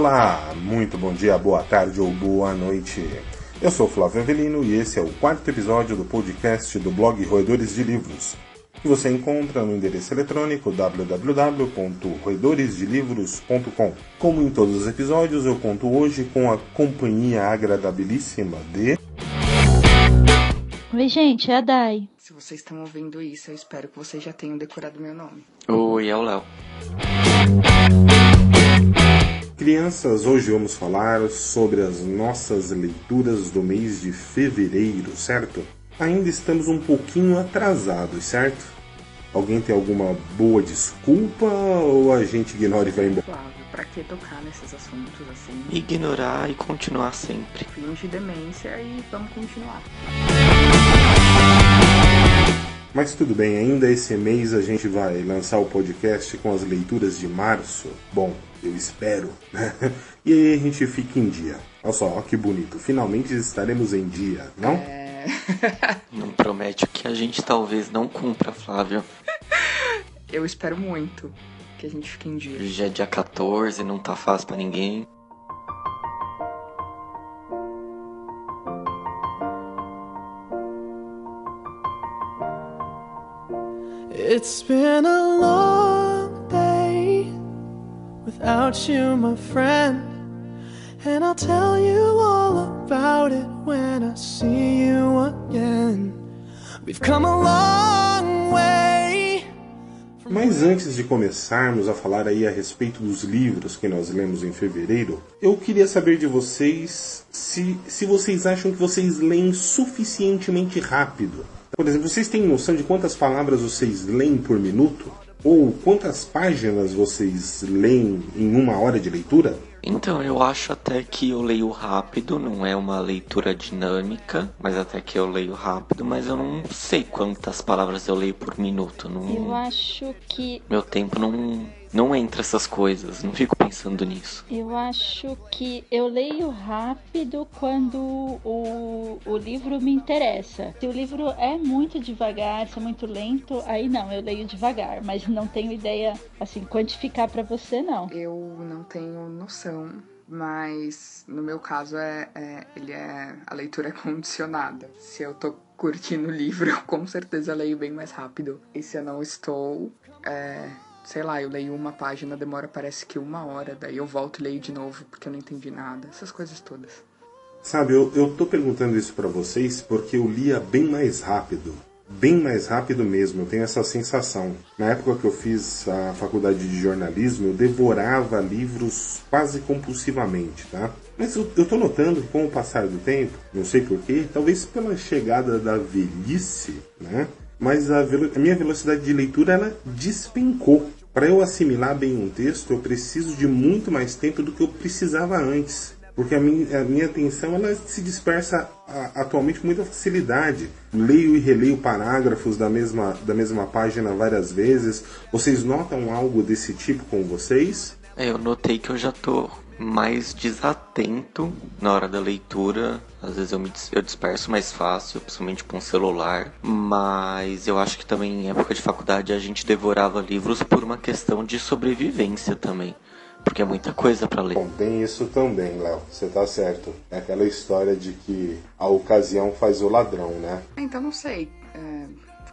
Olá, muito bom dia, boa tarde ou boa noite. Eu sou Flávio Avelino e esse é o quarto episódio do podcast do blog Roedores de Livros, que você encontra no endereço eletrônico www.roedoresdelivros.com. Como em todos os episódios, eu conto hoje com a companhia agradabilíssima de. Oi, gente, é a Dai. Se vocês estão ouvindo isso, eu espero que vocês já tenham decorado meu nome. Oi, é o Léo. Crianças, hoje vamos falar sobre as nossas leituras do mês de fevereiro, certo? Ainda estamos um pouquinho atrasados, certo? Alguém tem alguma boa desculpa ou a gente ignora e vai embora? Flávio, pra que tocar nesses assuntos assim? Ignorar e continuar sempre. Finge demência e vamos continuar. Mas tudo bem, ainda esse mês a gente vai lançar o podcast com as leituras de março. Bom, eu espero. né? e aí a gente fica em dia. Olha só, ó que bonito. Finalmente estaremos em dia, não? É... Não promete o que a gente talvez não cumpra, Flávio. eu espero muito que a gente fique em dia. Já é dia 14, não tá fácil pra ninguém. It's been a long without you, my friend. And I'll tell you all about it when I see you again. We've come a long way. Mas antes de começarmos a falar aí a respeito dos livros que nós lemos em fevereiro, eu queria saber de vocês se, se vocês acham que vocês leem suficientemente rápido. Por exemplo, vocês têm noção de quantas palavras vocês leem por minuto? Ou quantas páginas vocês leem em uma hora de leitura? Então, eu acho até que eu leio rápido, não é uma leitura dinâmica, mas até que eu leio rápido, mas eu não sei quantas palavras eu leio por minuto. Não... Eu acho que. Meu tempo não, não entra essas coisas, não fico pensando nisso. Eu acho que eu leio rápido quando o, o livro me interessa. Se o livro é muito devagar, se é muito lento, aí não, eu leio devagar, mas não tenho ideia, assim, quantificar pra você, não. Eu não tenho noção, mas no meu caso é, é- ele é a leitura é condicionada. Se eu tô curtindo o livro, eu com certeza leio bem mais rápido. E se eu não estou, é, sei lá, eu leio uma página, demora parece que uma hora, daí eu volto e leio de novo porque eu não entendi nada. Essas coisas todas. Sabe, eu, eu tô perguntando isso pra vocês porque eu lia bem mais rápido. Bem mais rápido mesmo, eu tenho essa sensação. Na época que eu fiz a faculdade de jornalismo, eu devorava livros quase compulsivamente, tá? Mas eu, eu tô notando que com o passar do tempo, não sei porquê, talvez pela chegada da velhice, né? Mas a, a minha velocidade de leitura, ela despencou. Para eu assimilar bem um texto, eu preciso de muito mais tempo do que eu precisava antes. Porque a minha, a minha atenção ela se dispersa a- atualmente com muita facilidade. Leio e releio parágrafos da mesma, da mesma página várias vezes. Vocês notam algo desse tipo com vocês? É, eu notei que eu já tô mais desatento na hora da leitura. Às vezes eu me eu disperso mais fácil, principalmente com o celular. Mas eu acho que também em época de faculdade a gente devorava livros por uma questão de sobrevivência também. Porque é muita coisa pra ler. Bom, tem isso também, Léo. Você tá certo. É aquela história de que a ocasião faz o ladrão, né? Então não sei.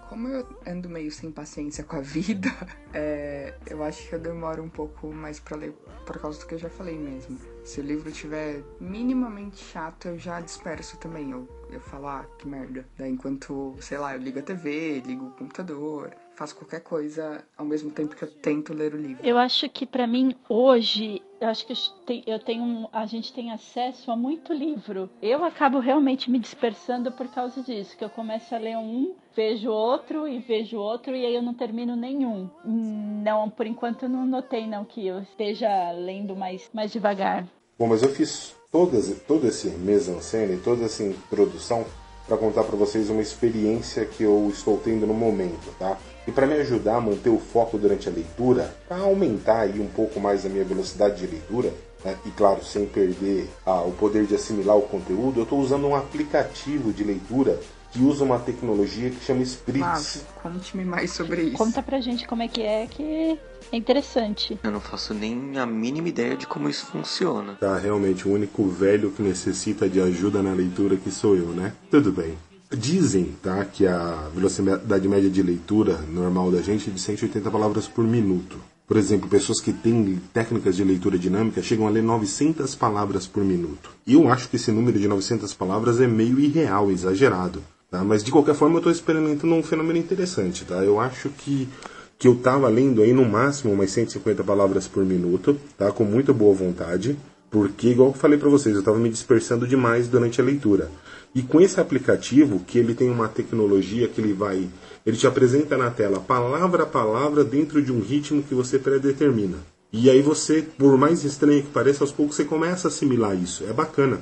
Como eu ando meio sem paciência com a vida, é, eu acho que eu demoro um pouco mais pra ler por causa do que eu já falei mesmo. Se o livro tiver minimamente chato, eu já disperso também. Eu, eu falo, ah, que merda. Daí enquanto, sei lá, eu ligo a TV, ligo o computador, faço qualquer coisa ao mesmo tempo que eu tento ler o livro. Eu acho que pra mim hoje, eu acho que eu te- eu tenho, a gente tem acesso a muito livro. Eu acabo realmente me dispersando por causa disso, que eu começo a ler um, vejo outro e vejo outro e aí eu não termino nenhum. Hum, Não, por enquanto não notei não que eu esteja lendo mais mais devagar. Bom, mas eu fiz todas, todo esse mise-en-scène, toda essa introdução para contar para vocês uma experiência que eu estou tendo no momento, tá? E para me ajudar a manter o foco durante a leitura, para aumentar aí um pouco mais a minha velocidade de leitura, né? e claro, sem perder ah, o poder de assimilar o conteúdo, eu estou usando um aplicativo de leitura que usa uma tecnologia que chama Spritz. Flávio, conte-me mais sobre isso. Conta pra gente como é que é, que é interessante. Eu não faço nem a mínima ideia de como isso funciona. Tá, realmente, o único velho que necessita de ajuda na leitura que sou eu, né? Tudo bem. Dizem, tá, que a velocidade média de leitura normal da gente é de 180 palavras por minuto. Por exemplo, pessoas que têm técnicas de leitura dinâmica chegam a ler 900 palavras por minuto. E eu acho que esse número de 900 palavras é meio irreal, exagerado. Tá? Mas de qualquer forma eu estou experimentando um fenômeno interessante. Tá? Eu acho que, que eu estava lendo aí no máximo umas 150 palavras por minuto, tá? com muita boa vontade. Porque, igual eu falei para vocês, eu estava me dispersando demais durante a leitura. E com esse aplicativo, que ele tem uma tecnologia que ele vai. Ele te apresenta na tela palavra a palavra dentro de um ritmo que você predetermina. E aí você, por mais estranho que pareça, aos poucos você começa a assimilar isso. É bacana.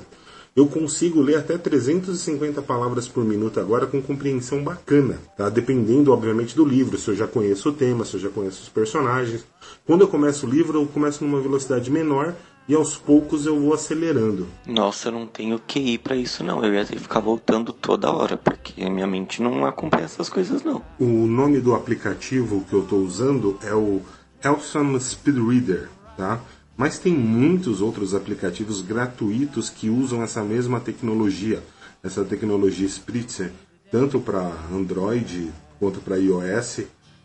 Eu consigo ler até 350 palavras por minuto agora com compreensão bacana, tá? Dependendo, obviamente, do livro, se eu já conheço o tema, se eu já conheço os personagens. Quando eu começo o livro, eu começo numa velocidade menor e aos poucos eu vou acelerando. Nossa, eu não tenho QI pra isso não. Eu ia ter que ficar voltando toda hora, porque a minha mente não acompanha essas coisas não. O nome do aplicativo que eu estou usando é o Elson Speed Reader, tá? Mas tem muitos outros aplicativos gratuitos que usam essa mesma tecnologia, essa tecnologia Spritzer, tanto para Android quanto para iOS.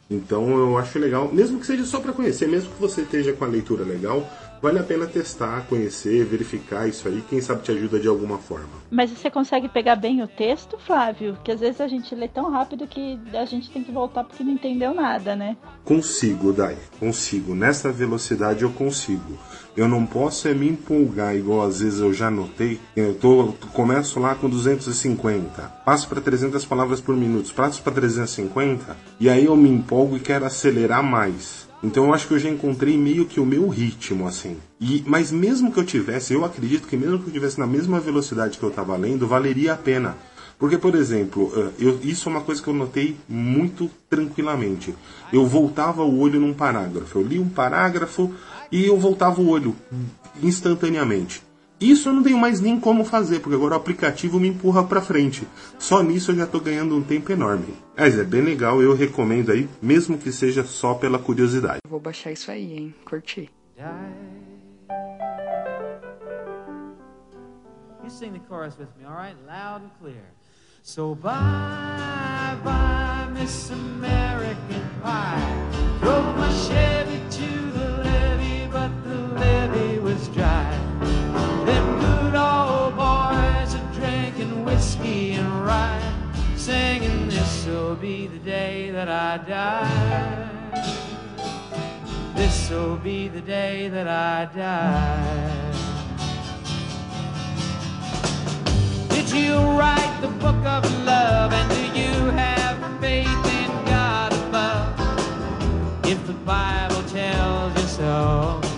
Então eu acho legal, mesmo que seja só para conhecer, mesmo que você esteja com a leitura legal, vale a pena testar, conhecer, verificar isso aí, quem sabe te ajuda de alguma forma. Mas você consegue pegar bem o texto, Flávio? Que às vezes a gente lê tão rápido que a gente tem que voltar porque não entendeu nada, né? Consigo, Dai, consigo. Nessa velocidade eu consigo. Eu não posso é me empolgar igual às vezes eu já notei. Eu tô, começo lá com 250, passo para 300 palavras por minuto, passo para 350 e aí eu me empolgo e quero acelerar mais. Então eu acho que eu já encontrei meio que o meu ritmo, assim. E, mas mesmo que eu tivesse, eu acredito que mesmo que eu tivesse na mesma velocidade que eu estava lendo, valeria a pena. Porque, por exemplo, eu, isso é uma coisa que eu notei muito tranquilamente. Eu voltava o olho num parágrafo. Eu li um parágrafo e eu voltava o olho instantaneamente. Isso eu não tenho mais nem como fazer, porque agora o aplicativo me empurra para frente. Só nisso eu já estou ganhando um tempo enorme. Mas é bem legal, eu recomendo aí, mesmo que seja só pela curiosidade. Vou baixar isso aí, hein? Curti. You sing the chorus with me, all right? Loud and clear. So bye bye, Miss American Pie. Drove my Chevy to be the day that I die. This'll be the day that I die. Did you write the book of love? And do you have faith in God above? If the Bible tells you so.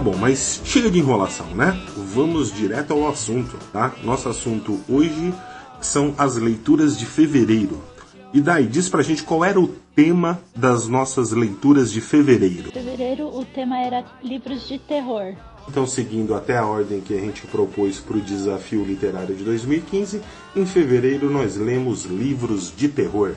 Bom, mas chega de enrolação, né? Vamos direto ao assunto, tá? Nosso assunto hoje são as leituras de fevereiro. E daí, diz pra gente qual era o tema das nossas leituras de fevereiro. Fevereiro o tema era livros de terror. Então, seguindo até a ordem que a gente propôs para o desafio literário de 2015, em fevereiro nós lemos livros de terror.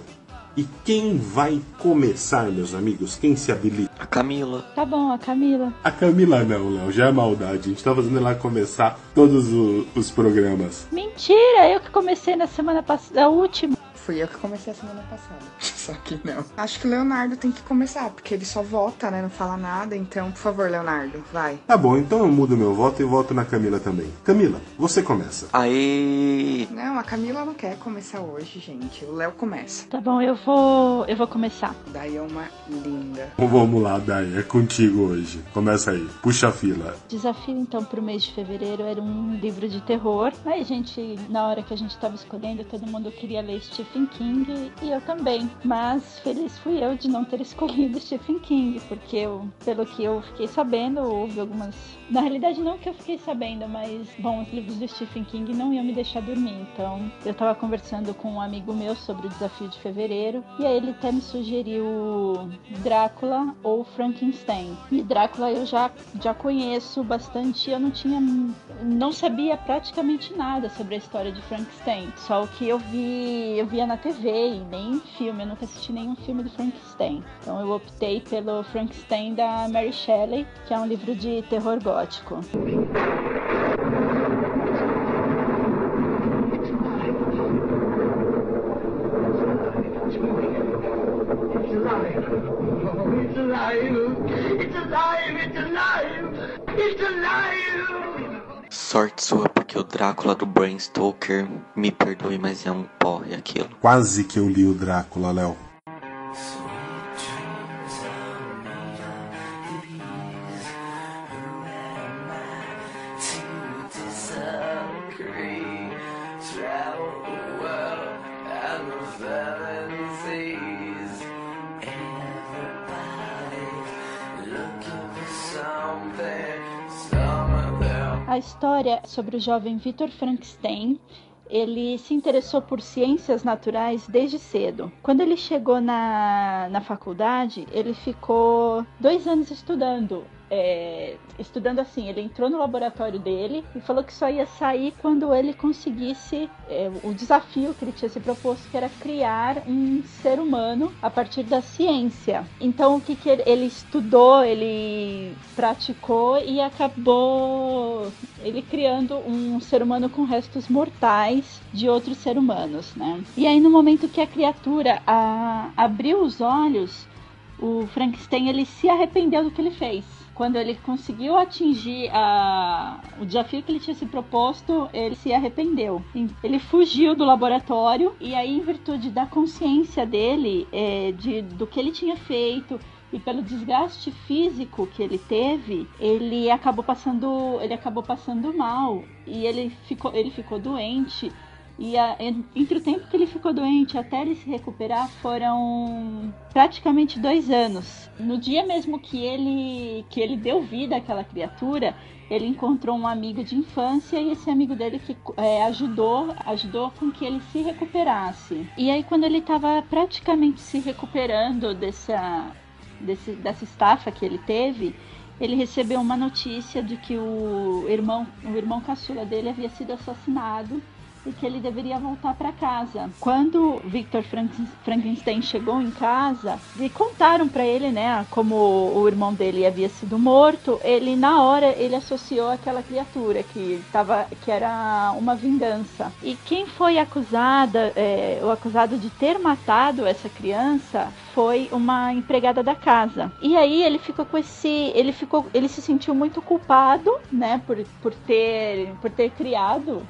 E quem vai começar, meus amigos? Quem se habilita? A Camila. Tá bom, a Camila. A Camila não, Léo, já é maldade. A gente tá fazendo ela começar todos o- os programas. Mentira, eu que comecei na semana passada, a última. Fui eu que comecei a semana passada. Só que não. Acho que o Leonardo tem que começar, porque ele só vota, né? Não fala nada. Então, por favor, Leonardo, vai. Tá bom, então eu mudo meu voto e voto na Camila também. Camila, você começa. Aê! Não, a Camila não quer começar hoje, gente. O Léo começa. Tá bom, eu vou, eu vou começar. Daí é uma linda. Então vamos lá, Dai, é contigo hoje. Começa aí, puxa a fila. Desafio então pro mês de fevereiro era um livro de terror. Aí gente, na hora que a gente tava escolhendo, todo mundo queria ler Stephen Stephen King e eu também. Mas feliz fui eu de não ter escolhido Stephen King, porque eu, pelo que eu fiquei sabendo, houve algumas. Na realidade, não que eu fiquei sabendo, mas, bom, os livros do Stephen King não iam me deixar dormir. Então, eu tava conversando com um amigo meu sobre o desafio de fevereiro e aí ele até me sugeriu Drácula ou Frankenstein. E Drácula eu já, já conheço bastante, eu não tinha. não sabia praticamente nada sobre a história de Frankenstein. Só o que eu vi, eu via na TV e nem filme, eu nunca assisti nenhum filme do Frankenstein. Então eu optei pelo Frankenstein da Mary Shelley, que é um livro de terror gótico. It's alive! It's alive! It's alive! It's alive! Sorte sua, porque o Drácula do Bram Stoker, me perdoe, mas é um porre aquilo. Quase que eu li o Drácula, Léo. História sobre o jovem Victor Frankenstein ele se interessou por ciências naturais desde cedo. Quando ele chegou na, na faculdade, ele ficou dois anos estudando. É, estudando assim, ele entrou no laboratório dele e falou que só ia sair quando ele conseguisse é, o desafio que ele tinha se proposto, que era criar um ser humano a partir da ciência. Então, o que, que ele, ele estudou, ele praticou e acabou ele criando um ser humano com restos mortais de outros seres humanos, né? E aí, no momento que a criatura a, abriu os olhos, o Frankenstein ele se arrependeu do que ele fez quando ele conseguiu atingir a, o desafio que ele tinha se proposto, ele se arrependeu. Ele fugiu do laboratório e aí, em virtude da consciência dele, é, de, do que ele tinha feito, e pelo desgaste físico que ele teve, ele acabou passando, ele acabou passando mal e ele ficou, ele ficou doente e a, entre o tempo que ele ficou doente até ele se recuperar foram praticamente dois anos. No dia mesmo que ele que ele deu vida àquela criatura, ele encontrou um amigo de infância e esse amigo dele que é, ajudou ajudou com que ele se recuperasse. E aí quando ele estava praticamente se recuperando dessa desse, dessa estafa que ele teve, ele recebeu uma notícia de que o irmão o irmão caçula dele havia sido assassinado e que ele deveria voltar para casa. Quando Victor Frankenstein chegou em casa e contaram para ele, né, como o irmão dele havia sido morto, ele na hora ele associou aquela criatura que tava, que era uma vingança. E quem foi acusada, é, o acusado de ter matado essa criança foi uma empregada da casa. E aí ele ficou com esse, ele ficou, ele se sentiu muito culpado, né, por, por ter, por ter criado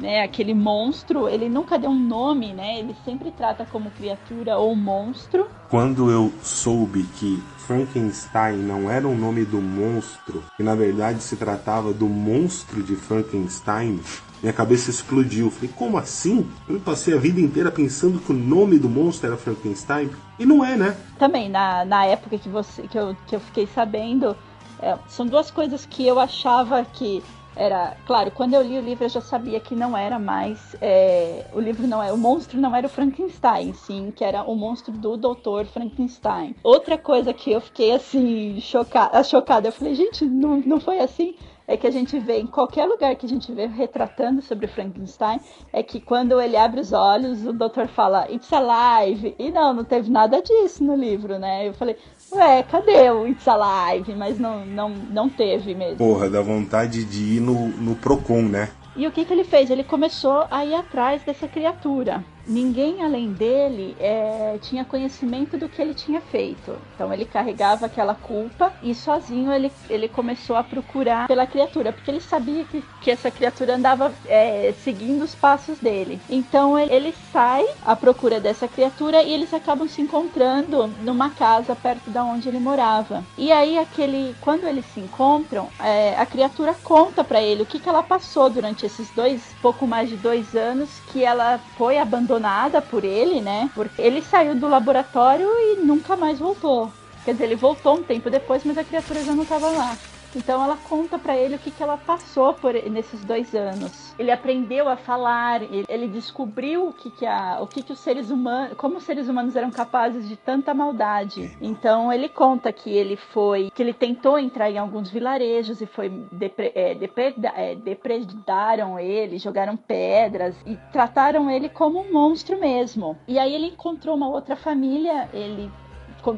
né, aquele monstro, ele nunca deu um nome, né? Ele sempre trata como criatura ou monstro. Quando eu soube que Frankenstein não era o nome do monstro, e na verdade se tratava do monstro de Frankenstein, minha cabeça explodiu. Falei, como assim? Eu passei a vida inteira pensando que o nome do monstro era Frankenstein. E não é, né? Também, na, na época que, você, que, eu, que eu fiquei sabendo, é, são duas coisas que eu achava que era claro quando eu li o livro eu já sabia que não era mais é, o livro não é o monstro não era o Frankenstein sim que era o monstro do Dr Frankenstein. Outra coisa que eu fiquei assim chocada chocada eu falei gente não, não foi assim? É que a gente vê em qualquer lugar que a gente vê retratando sobre Frankenstein é que quando ele abre os olhos o doutor fala it's alive. E não não teve nada disso no livro né? Eu falei Ué, cadê o It's Alive? Mas não, não, não teve mesmo. Porra, dá vontade de ir no, no Procon, né? E o que, que ele fez? Ele começou a ir atrás dessa criatura ninguém além dele é, tinha conhecimento do que ele tinha feito. Então ele carregava aquela culpa e sozinho ele, ele começou a procurar pela criatura, porque ele sabia que, que essa criatura andava é, seguindo os passos dele. Então ele, ele, sai à procura dessa criatura e eles acabam se encontrando numa casa perto da onde ele morava. E aí aquele, quando eles se encontram, é, a criatura conta para ele o que, que ela passou durante esses dois, pouco mais de dois anos, que ela foi abandonada apaixonada por ele, né? Porque ele saiu do laboratório e nunca mais voltou. Quer dizer, ele voltou um tempo depois, mas a criatura já não estava lá. Então ela conta para ele o que, que ela passou por nesses dois anos. Ele aprendeu a falar, ele, ele descobriu o que, que, a, o que, que os seres humanos, como os seres humanos eram capazes de tanta maldade. Então ele conta que ele foi, que ele tentou entrar em alguns vilarejos e foi depre, é, depreda, é, depredaram ele, jogaram pedras e trataram ele como um monstro mesmo. E aí ele encontrou uma outra família, ele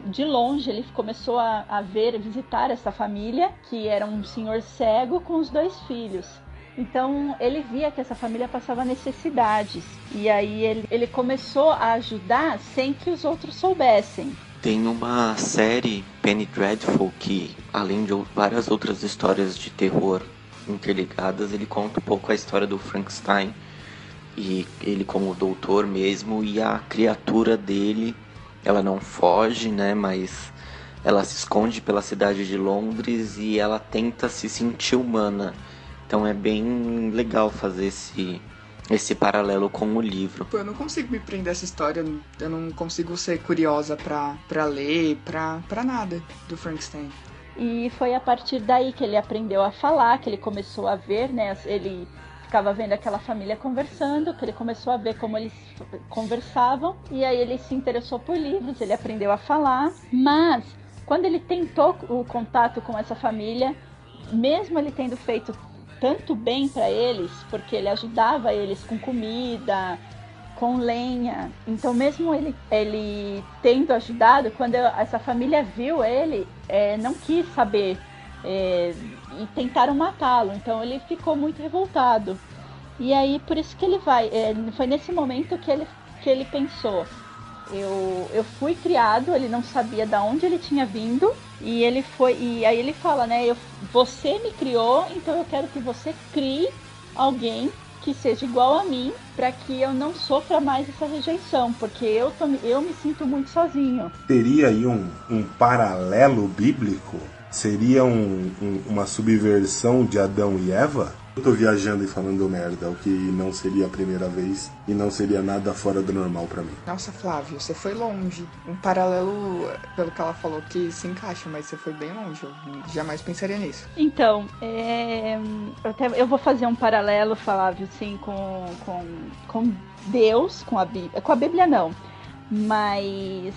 de longe ele começou a, a ver, visitar essa família, que era um senhor cego com os dois filhos. Então ele via que essa família passava necessidades e aí ele, ele começou a ajudar sem que os outros soubessem. Tem uma série Penny Dreadful que, além de várias outras histórias de terror interligadas, ele conta um pouco a história do Frankenstein e ele como doutor mesmo e a criatura dele ela não foge, né? Mas ela se esconde pela cidade de Londres e ela tenta se sentir humana. Então é bem legal fazer esse esse paralelo com o livro. Eu não consigo me prender a essa história, eu não consigo ser curiosa pra, pra ler, pra, pra nada do Frankenstein. E foi a partir daí que ele aprendeu a falar, que ele começou a ver, né? Ele ficava vendo aquela família conversando, que ele começou a ver como eles conversavam, e aí ele se interessou por livros, ele aprendeu a falar, mas quando ele tentou o contato com essa família, mesmo ele tendo feito tanto bem para eles, porque ele ajudava eles com comida, com lenha. Então, mesmo ele, ele tendo ajudado, quando essa família viu ele, é, não quis saber é, e tentaram matá-lo. Então ele ficou muito revoltado. E aí por isso que ele vai. É, foi nesse momento que ele, que ele pensou. Eu, eu fui criado, ele não sabia de onde ele tinha vindo. E ele foi. E aí ele fala, né? Eu, você me criou, então eu quero que você crie alguém que seja igual a mim, para que eu não sofra mais essa rejeição, porque eu, tô, eu me sinto muito sozinho. Teria aí um, um paralelo bíblico seria um, um, uma subversão de Adão e Eva? Eu tô viajando e falando merda, o que não seria a primeira vez e não seria nada fora do normal para mim. Nossa, Flávio, você foi longe. Um paralelo, pelo que ela falou, que se encaixa, mas você foi bem longe. Eu jamais pensaria nisso. Então, é... eu, até, eu vou fazer um paralelo, Flávio, sim, com, com, com Deus, com a Bíblia. Com a Bíblia, não. Mas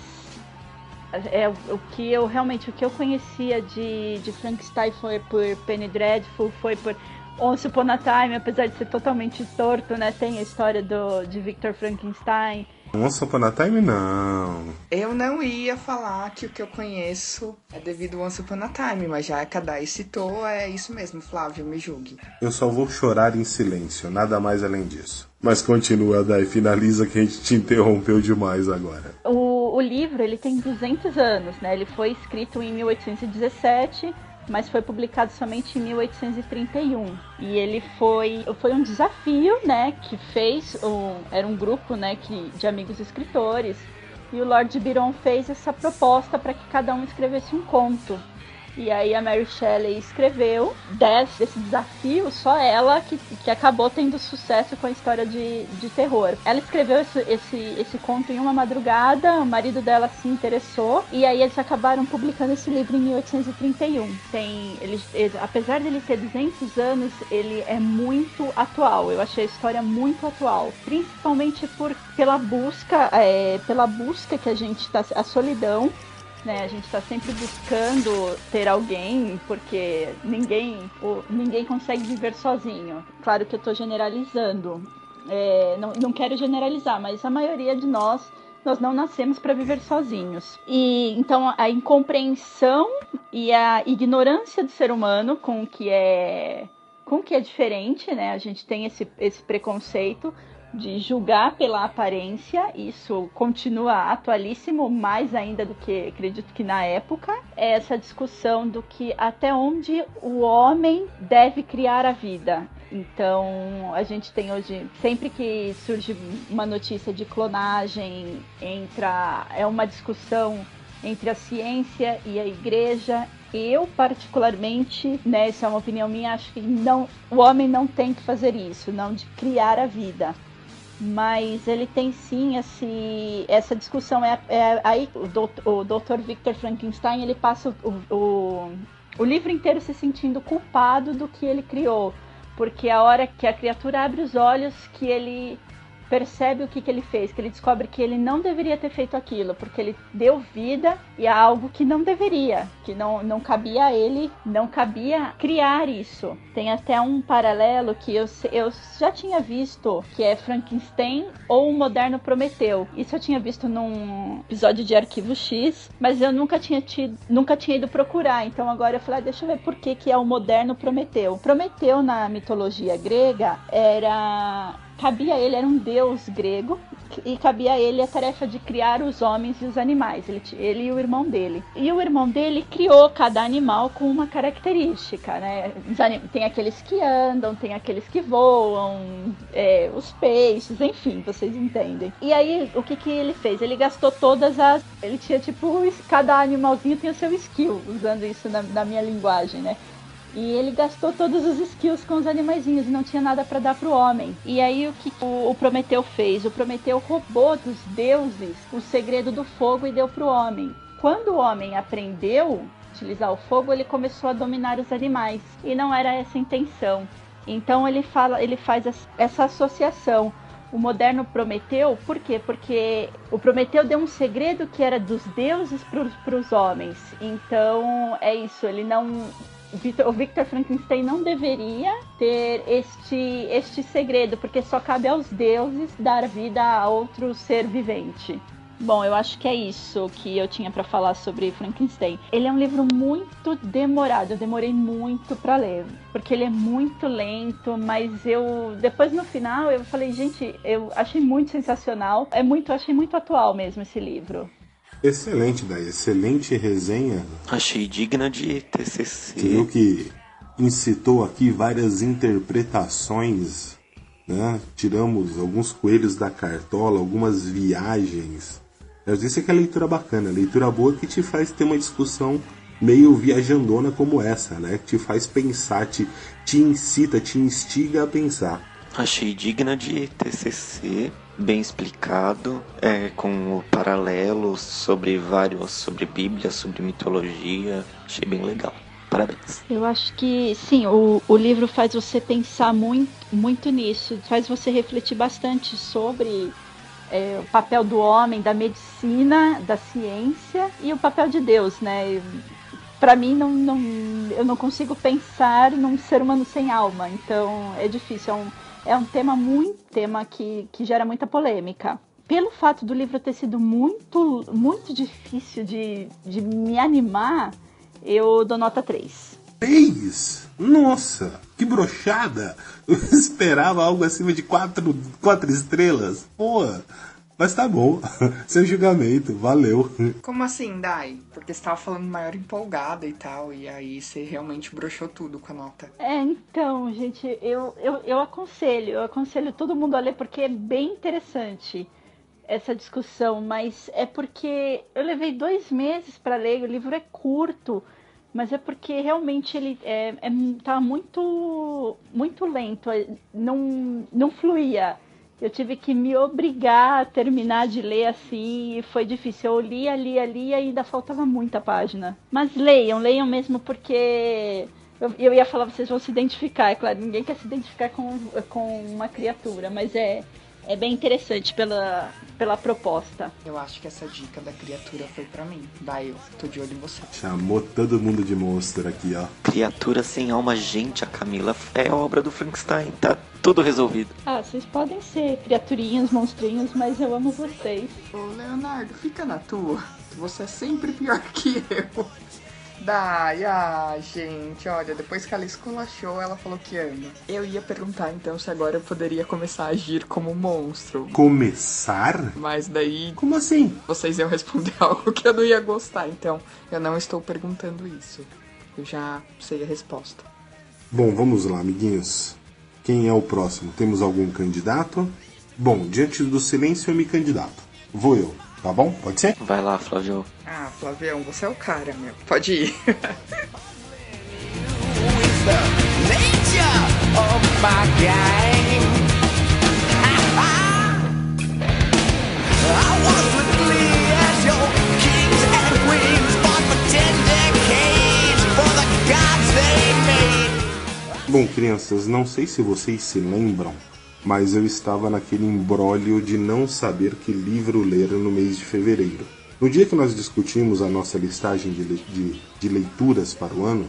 é o que eu realmente o que eu conhecia de, de Frankenstein foi por Penny Dreadful, foi por Once Upon a Time, apesar de ser totalmente torto, né? Tem a história do, de Victor Frankenstein. Once Upon a Time, não. Eu não ia falar que o que eu conheço é devido ao Once Upon a Time, mas já que a Dai citou, é isso mesmo, Flávio, me julgue. Eu só vou chorar em silêncio, nada mais além disso. Mas continua, Dai, finaliza que a gente te interrompeu demais agora. O, o livro, ele tem 200 anos, né? Ele foi escrito em 1817 mas foi publicado somente em 1831. E ele foi, foi um desafio, né, que fez, um, era um grupo, né, que, de amigos escritores, e o Lord Byron fez essa proposta para que cada um escrevesse um conto. E aí a Mary Shelley escreveu desse, desse desafio, só ela que, que acabou tendo sucesso com a história de, de terror. Ela escreveu esse, esse, esse conto em uma madrugada, o marido dela se interessou, e aí eles acabaram publicando esse livro em 1831. Tem, ele, ele, apesar dele ter 200 anos, ele é muito atual. Eu achei a história muito atual, principalmente por, pela busca, é, pela busca que a gente está, a solidão né? A gente está sempre buscando ter alguém, porque ninguém, ninguém consegue viver sozinho. Claro que eu estou generalizando. É, não, não quero generalizar, mas a maioria de nós nós não nascemos para viver sozinhos. E então a incompreensão e a ignorância do ser humano com o que é com o que é diferente, né? A gente tem esse, esse preconceito de julgar pela aparência, isso continua atualíssimo, mais ainda do que acredito que na época, é essa discussão do que até onde o homem deve criar a vida. Então, a gente tem hoje, sempre que surge uma notícia de clonagem, entra é uma discussão entre a ciência e a igreja. Eu, particularmente, né, essa é uma opinião minha, acho que não, o homem não tem que fazer isso, não de criar a vida mas ele tem sim esse, essa discussão. É, é aí o doutor, Dr. Victor Frankenstein ele passa o, o, o livro inteiro se sentindo culpado do que ele criou, porque a hora que a criatura abre os olhos, que ele percebe o que, que ele fez, que ele descobre que ele não deveria ter feito aquilo, porque ele deu vida a algo que não deveria, que não, não cabia a ele, não cabia criar isso. Tem até um paralelo que eu, eu já tinha visto, que é Frankenstein ou o moderno Prometeu. Isso eu tinha visto num episódio de Arquivo X, mas eu nunca tinha tido, nunca tinha ido procurar. Então agora eu falei, ah, deixa eu ver por que, que é o moderno Prometeu. Prometeu na mitologia grega era cabia a ele, era um deus grego, e cabia a ele a tarefa de criar os homens e os animais, ele, ele e o irmão dele. E o irmão dele criou cada animal com uma característica, né? Tem aqueles que andam, tem aqueles que voam, é, os peixes, enfim, vocês entendem. E aí, o que que ele fez? Ele gastou todas as... Ele tinha, tipo, cada animalzinho tinha seu skill, usando isso na, na minha linguagem, né? E ele gastou todos os skills com os animaizinhos não tinha nada para dar pro homem. E aí o que o, Prometeu fez? O Prometeu roubou dos deuses o segredo do fogo e deu pro homem. Quando o homem aprendeu a utilizar o fogo, ele começou a dominar os animais. E não era essa a intenção. Então ele fala, ele faz essa associação o moderno Prometeu, por quê? Porque o Prometeu deu um segredo que era dos deuses para os homens. Então é isso, ele não o Victor Frankenstein não deveria ter este, este segredo, porque só cabe aos deuses dar vida a outro ser vivente. Bom, eu acho que é isso que eu tinha para falar sobre Frankenstein. Ele é um livro muito demorado, eu demorei muito para ler, porque ele é muito lento, mas eu depois no final eu falei, gente, eu achei muito sensacional. É muito, achei muito atual mesmo esse livro. Excelente, daí. Excelente resenha. Achei digna de TCC. Você viu que incitou aqui várias interpretações, né? Tiramos alguns coelhos da cartola, algumas viagens. Eu disse que é leitura bacana, leitura boa que te faz ter uma discussão meio viajandona como essa, né? Que te faz pensar, te, te incita, te instiga a pensar. Achei digna de TCC bem explicado, é, com paralelos sobre vários, sobre Bíblia, sobre mitologia. Achei bem legal. Parabéns. Eu acho que sim, o, o livro faz você pensar muito, muito nisso, faz você refletir bastante sobre é, o papel do homem, da medicina, da ciência e o papel de Deus, né? Para mim, não, não, eu não consigo pensar num ser humano sem alma, então é difícil. É um, é um tema muito tema que, que gera muita polêmica. Pelo fato do livro ter sido muito, muito difícil de, de me animar, eu dou nota 3. 3? Nossa, que brochada! Eu esperava algo acima de 4, quatro estrelas. Pô, mas tá bom, seu julgamento, valeu. Como assim, Dai? Porque você tava falando maior empolgada e tal, e aí você realmente broxou tudo com a nota. É, então, gente, eu, eu, eu aconselho, eu aconselho todo mundo a ler porque é bem interessante essa discussão, mas é porque eu levei dois meses para ler, o livro é curto, mas é porque realmente ele é, é, tá muito, muito lento, não, não fluía eu tive que me obrigar a terminar de ler assim e foi difícil. Eu lia, lia, lia e ainda faltava muita página. Mas leiam, leiam mesmo porque eu, eu ia falar, vocês vão se identificar. É claro, ninguém quer se identificar com, com uma criatura, mas é, é bem interessante pela, pela proposta. Eu acho que essa dica da criatura foi para mim. Daí eu tô de olho em você. Chamou todo mundo de monstro aqui, ó. Criatura sem alma, gente, a Camila é obra do Frankenstein, tá tudo resolvido. Ah, vocês podem ser criaturinhas, monstrinhos, mas eu amo vocês. Ô, Leonardo, fica na tua. Você é sempre pior que eu. Dai, ah, gente, olha, depois que ela esculachou, ela falou que ama. Eu ia perguntar então se agora eu poderia começar a agir como monstro. Começar? Mas daí. Como assim? Vocês iam responder algo que eu não ia gostar, então eu não estou perguntando isso. Eu já sei a resposta. Bom, vamos lá, amiguinhos. Quem é o próximo? Temos algum candidato? Bom, diante do silêncio eu me candidato. Vou eu tá bom? Pode ser? Vai lá, Flavio. Ah, Flavião, você é o cara, meu. Pode ir. Bom, crianças, não sei se vocês se lembram, mas eu estava naquele imbróglio de não saber que livro ler no mês de fevereiro. No dia que nós discutimos a nossa listagem de, de, de leituras para o ano,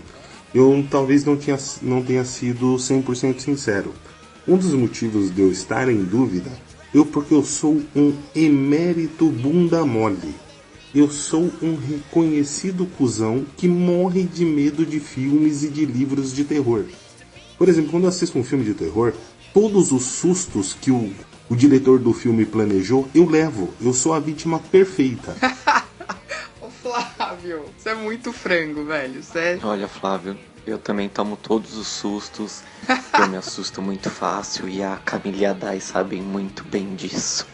eu talvez não, tinha, não tenha sido 100% sincero. Um dos motivos de eu estar em dúvida eu porque eu sou um emérito bunda mole. Eu sou um reconhecido cuzão que morre de medo de filmes e de livros de terror. Por exemplo, quando eu assisto um filme de terror, todos os sustos que o, o diretor do filme planejou, eu levo. Eu sou a vítima perfeita. Ô Flávio, você é muito frango, velho. Sério. Olha, Flávio, eu também tomo todos os sustos. Eu me assusto muito fácil e a Camila e a Dai sabem muito bem disso.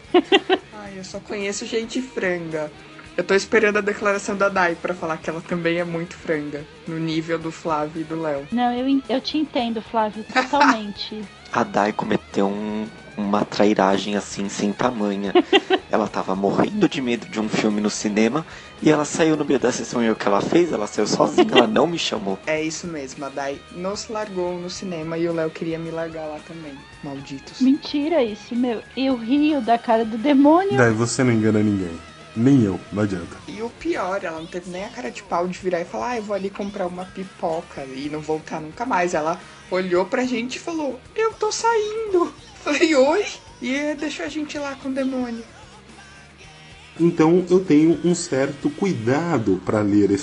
Ai, eu só conheço gente franga. Eu tô esperando a declaração da Dai para falar que ela também é muito franga, no nível do Flávio e do Léo. Não, eu, eu te entendo, Flávio, totalmente. a Dai cometeu um, uma trairagem assim sem tamanha. ela tava morrendo de medo de um filme no cinema e ela saiu no meio da sessão e o que ela fez? Ela saiu sozinha, ela não me chamou. É isso mesmo, a Dai nos largou no cinema e o Léo queria me largar lá também. Malditos. Mentira isso, meu. Eu rio da cara do demônio. Daí você não engana ninguém. Nem eu, não adianta. E o pior, ela não teve nem a cara de pau de virar e falar, ah, eu vou ali comprar uma pipoca e não voltar nunca mais. Ela olhou pra gente e falou, eu tô saindo. Falei, oi? E deixou a gente lá com o demônio. Então eu tenho um certo cuidado para ler,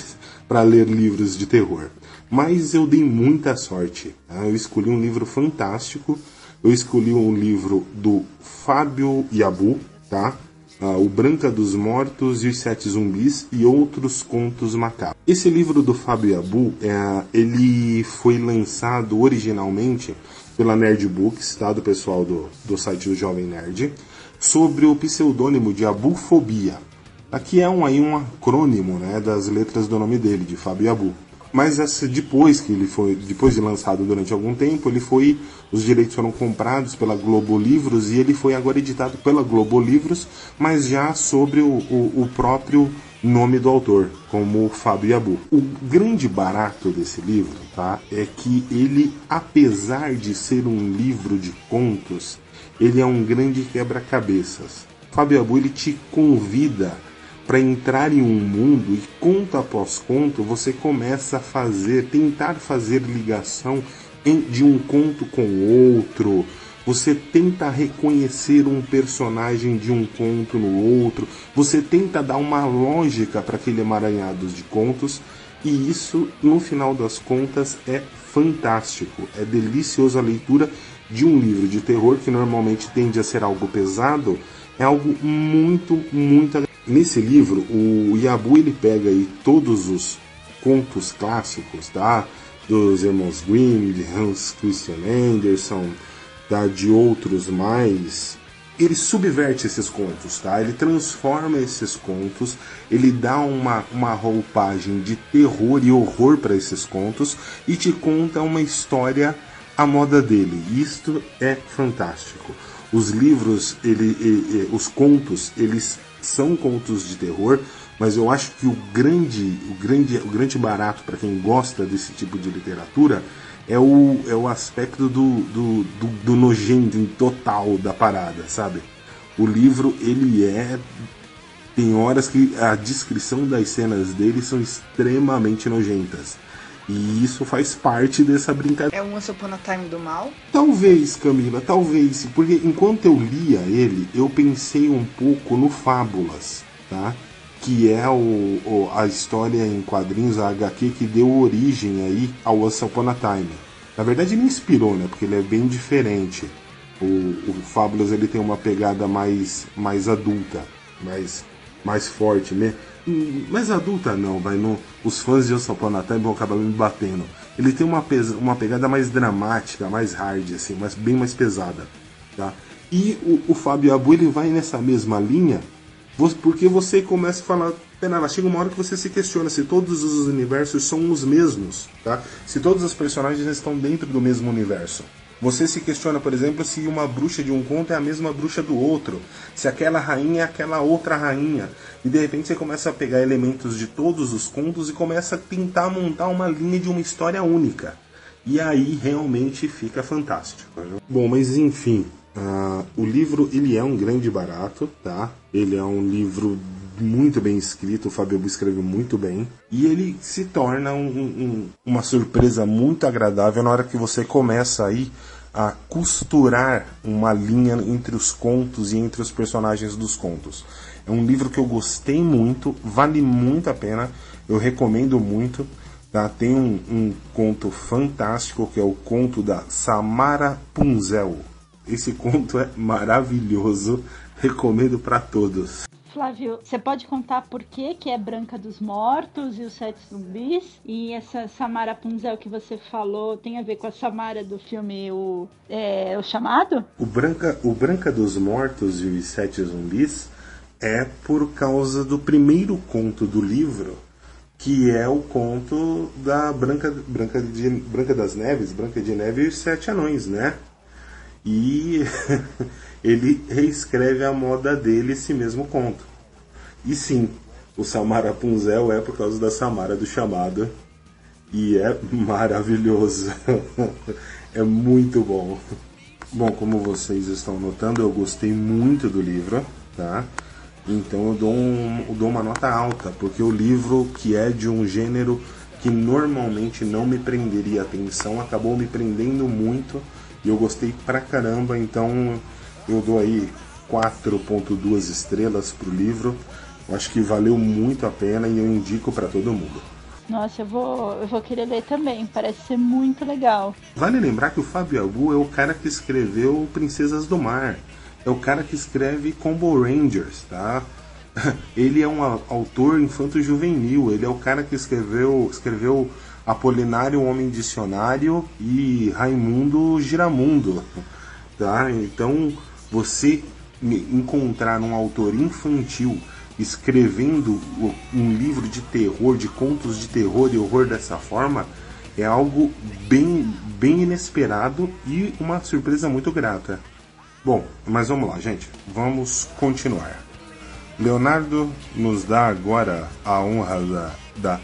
para ler livros de terror. Mas eu dei muita sorte. Tá? Eu escolhi um livro fantástico. Eu escolhi um livro do Fábio Yabu, tá? Ah, o Branca dos Mortos e os Sete Zumbis e outros contos macabros. Esse livro do Fábio Yabu, é, ele foi lançado originalmente pela Nerd Books, tá? do pessoal do, do site do Jovem Nerd, sobre o pseudônimo de Abufobia. Aqui é um, aí um acrônimo né, das letras do nome dele, de Fábio Abu. Mas essa, depois que ele foi, depois de lançado durante algum tempo, ele foi, os direitos foram comprados pela Globo Livros e ele foi agora editado pela Globo Livros, mas já sobre o, o, o próprio nome do autor, como Fábio Yabu. O grande barato desse livro, tá, é que ele, apesar de ser um livro de contos, ele é um grande quebra-cabeças. Fábio Yabu ele te convida para entrar em um mundo e conto após conto você começa a fazer, tentar fazer ligação de um conto com outro. Você tenta reconhecer um personagem de um conto no outro. Você tenta dar uma lógica para aquele emaranhado de contos. E isso, no final das contas, é fantástico. É delicioso a leitura de um livro de terror que normalmente tende a ser algo pesado. É algo muito, muito Nesse livro, o Yabu ele pega aí todos os contos clássicos, tá? Dos irmãos Grimm, de Hans Christian Andersen, tá? de outros mais. Ele subverte esses contos, tá? Ele transforma esses contos, ele dá uma, uma roupagem de terror e horror para esses contos e te conta uma história à moda dele. Isto é fantástico. Os livros, ele, ele os contos, eles são contos de terror, mas eu acho que o grande, o grande, o grande barato para quem gosta desse tipo de literatura é o, é o aspecto do, do, do, do nojento total da parada, sabe? O livro, ele é. Tem horas que a descrição das cenas dele são extremamente nojentas. E isso faz parte dessa brincadeira. É um Once Upon a Time do mal? Talvez, Camila, talvez. Porque enquanto eu lia ele, eu pensei um pouco no Fábulas, tá? Que é o, o a história em quadrinhos, a HQ, que deu origem aí ao Once Upon a Time. Na verdade, ele inspirou, né? Porque ele é bem diferente. O, o Fábulas ele tem uma pegada mais, mais adulta, mais, mais forte, né? Mais adulta não, vai no, os fãs de Once Upon a Time vão acabar me batendo. Ele tem uma, pesa, uma pegada mais dramática, mais hard, assim, mas bem mais pesada, tá? E o, o Fábio Abu ele vai nessa mesma linha, porque você começa a falar, pera, chega uma hora que você se questiona se todos os universos são os mesmos, tá? Se todos os personagens estão dentro do mesmo universo. Você se questiona, por exemplo, se uma bruxa de um conto é a mesma bruxa do outro, se aquela rainha é aquela outra rainha. E de repente você começa a pegar elementos de todos os contos e começa a tentar montar uma linha de uma história única. E aí realmente fica fantástico. Bom, mas enfim, uh, o livro ele é um grande barato, tá? Ele é um livro muito bem escrito, o Fabio escreveu muito bem. E ele se torna um, um, uma surpresa muito agradável na hora que você começa aí a costurar uma linha entre os contos e entre os personagens dos contos. É um livro que eu gostei muito, vale muito a pena, eu recomendo muito. Tá? Tem um, um conto fantástico que é o conto da Samara Punzel. Esse conto é maravilhoso, recomendo para todos. Flávio, você pode contar por que, que é Branca dos Mortos e os Sete Zumbis? E essa Samara Punzel que você falou tem a ver com a Samara do filme O, é, o Chamado? O Branca, o Branca dos Mortos e os Sete Zumbis é por causa do primeiro conto do livro, que é o conto da Branca, Branca, de, Branca das Neves, Branca de Neve e os Sete Anões, né? E ele reescreve a moda dele esse mesmo conto. E sim, o Samara Punzel é por causa da Samara do chamado. E é maravilhoso. é muito bom. Bom, como vocês estão notando, eu gostei muito do livro, tá? Então eu dou, um, eu dou uma nota alta, porque o livro que é de um gênero que normalmente não me prenderia atenção, acabou me prendendo muito e eu gostei pra caramba, então eu dou aí 4.2 estrelas pro livro. Eu acho que valeu muito a pena e eu indico para todo mundo. Nossa, eu vou, eu vou querer ler também, parece ser muito legal. Vale lembrar que o Fábio Agu é o cara que escreveu Princesas do Mar. É o cara que escreve Combo Rangers, tá? Ele é um autor infanto-juvenil, ele é o cara que escreveu, escreveu Apolinário Homem Dicionário e Raimundo Giramundo, tá? Então, você encontrar um autor infantil escrevendo um livro de terror, de contos de terror e horror dessa forma, é algo bem, bem inesperado e uma surpresa muito grata. Bom, mas vamos lá, gente. Vamos continuar. Leonardo nos dá agora a honra da, da,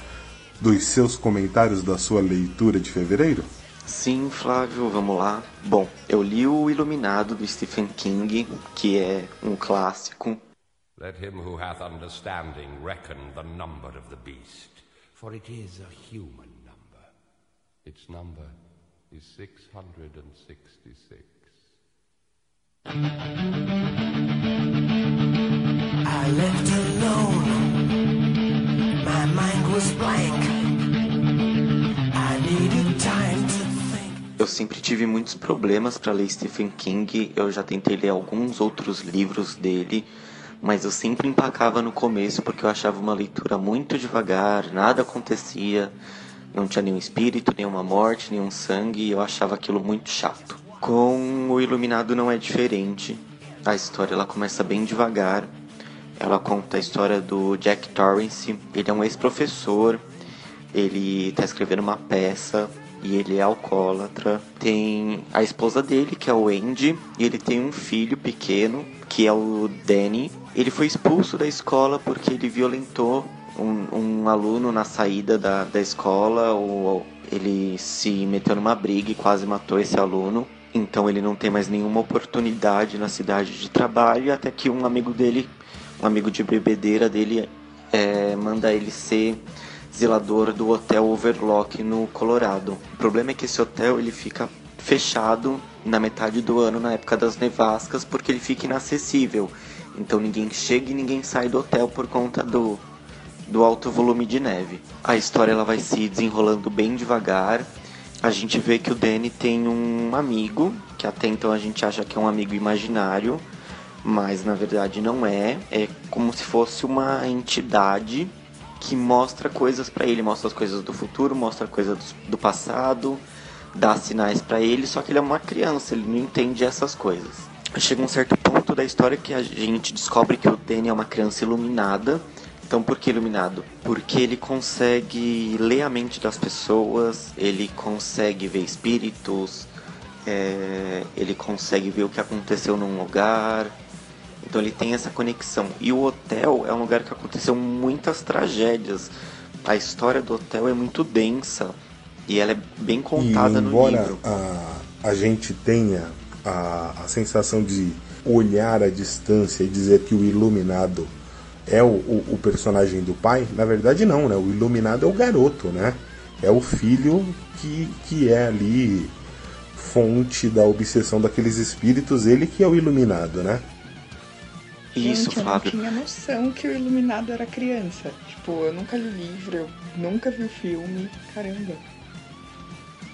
dos seus comentários da sua leitura de fevereiro? Sim, Flávio, vamos lá. Bom, eu li o Iluminado do Stephen King, que é um clássico. Let him who hath understanding reckon the number of the beast, for it is a human number. Its number is 666. I left eu sempre tive muitos problemas para ler Stephen King. Eu já tentei ler alguns outros livros dele, mas eu sempre empacava no começo porque eu achava uma leitura muito devagar, nada acontecia, não tinha nenhum espírito, nenhuma morte, nenhum sangue, e eu achava aquilo muito chato. Com o Iluminado não é diferente. A história ela começa bem devagar. Ela conta a história do Jack Torrance. Ele é um ex-professor. Ele está escrevendo uma peça e ele é alcoólatra. Tem a esposa dele, que é o Andy, e ele tem um filho pequeno, que é o Danny. Ele foi expulso da escola porque ele violentou um, um aluno na saída da, da escola, ou ele se meteu numa briga e quase matou esse aluno. Então ele não tem mais nenhuma oportunidade na cidade de trabalho, até que um amigo dele, um amigo de bebedeira dele, é, manda ele ser zelador do hotel Overlock no Colorado. O problema é que esse hotel ele fica fechado na metade do ano, na época das nevascas, porque ele fica inacessível. Então ninguém chega e ninguém sai do hotel por conta do, do alto volume de neve. A história ela vai se desenrolando bem devagar. A gente vê que o Danny tem um amigo, que até então a gente acha que é um amigo imaginário, mas na verdade não é. É como se fosse uma entidade que mostra coisas para ele, mostra as coisas do futuro, mostra coisas do passado, dá sinais para ele, só que ele é uma criança, ele não entende essas coisas. Chega um certo ponto da história que a gente descobre que o Danny é uma criança iluminada. Então, por que iluminado? Porque ele consegue ler a mente das pessoas, ele consegue ver espíritos, é, ele consegue ver o que aconteceu num lugar, então ele tem essa conexão. E o hotel é um lugar que aconteceu muitas tragédias. A história do hotel é muito densa. E ela é bem contada e no embora livro. A, a gente tenha a, a sensação de olhar à distância e dizer que o iluminado é o, o, o, personagem do pai, na verdade não, né? O iluminado é o garoto, né? É o filho que, que é ali fonte da obsessão daqueles espíritos, ele que é o iluminado, né? Isso, Gente, Flávio. Eu não tinha noção que o iluminado era criança. Tipo, eu nunca li livro, eu nunca vi o filme. Caramba.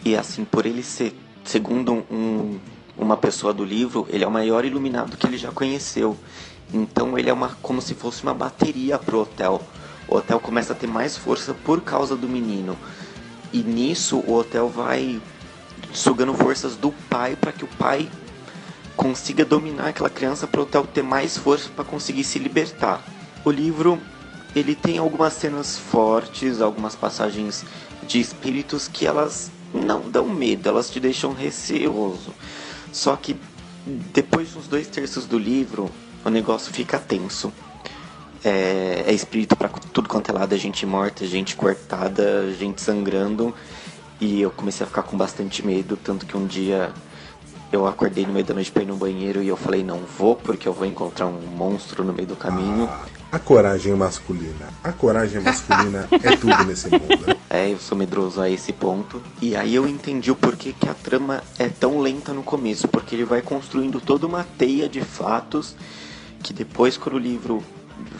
E assim, por ele ser, segundo um, uma pessoa do livro, ele é o maior iluminado que ele já conheceu. Então ele é uma como se fosse uma bateria pro hotel. O hotel começa a ter mais força por causa do menino. E nisso o hotel vai sugando forças do pai para que o pai consiga dominar aquela criança para hotel ter mais força para conseguir se libertar. O livro ele tem algumas cenas fortes, algumas passagens de espíritos que elas não dão medo, elas te deixam receoso. Só que depois dos dois terços do livro, o negócio fica tenso. É, é espírito para tudo quanto é lado, é gente morta, gente cortada, gente sangrando. E eu comecei a ficar com bastante medo, tanto que um dia eu acordei no meio da noite para ir no banheiro e eu falei, não vou, porque eu vou encontrar um monstro no meio do caminho. Ah, a coragem masculina. A coragem masculina é tudo nesse mundo. Né? É, eu sou medroso a esse ponto. E aí eu entendi o porquê que a trama é tão lenta no começo, porque ele vai construindo toda uma teia de fatos que depois quando o livro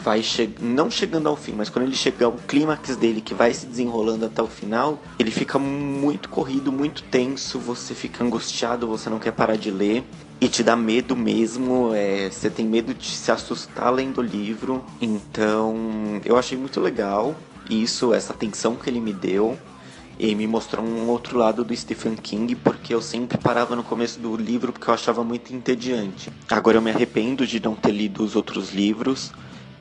vai che não chegando ao fim, mas quando ele chegar ao clímax dele, que vai se desenrolando até o final, ele fica muito corrido, muito tenso, você fica angustiado, você não quer parar de ler e te dá medo mesmo, é, você tem medo de se assustar lendo o livro. Então, eu achei muito legal isso, essa atenção que ele me deu e me mostrou um outro lado do Stephen King, porque eu sempre parava no começo do livro porque eu achava muito entediante. Agora eu me arrependo de não ter lido os outros livros,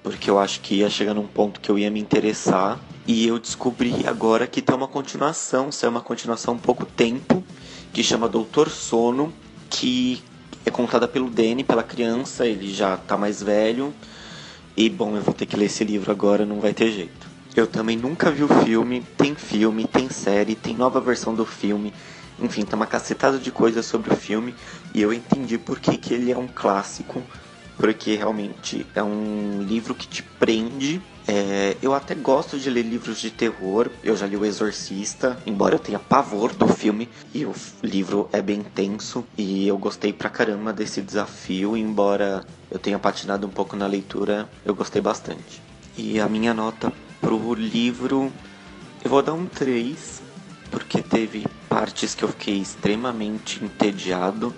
porque eu acho que ia chegar num ponto que eu ia me interessar. E eu descobri agora que tem uma continuação, é uma continuação há pouco tempo, que chama Doutor Sono, que é contada pelo Danny, pela criança, ele já tá mais velho. E bom, eu vou ter que ler esse livro agora, não vai ter jeito. Eu também nunca vi o filme, tem filme, tem série, tem nova versão do filme. Enfim, tem uma cacetada de coisas sobre o filme e eu entendi por que, que ele é um clássico porque realmente é um livro que te prende. É, eu até gosto de ler livros de terror. Eu já li O Exorcista, embora eu tenha pavor do filme, e o livro é bem tenso. E eu gostei pra caramba desse desafio, embora eu tenha patinado um pouco na leitura, eu gostei bastante. E a minha nota pro livro, eu vou dar um 3, porque teve partes que eu fiquei extremamente entediado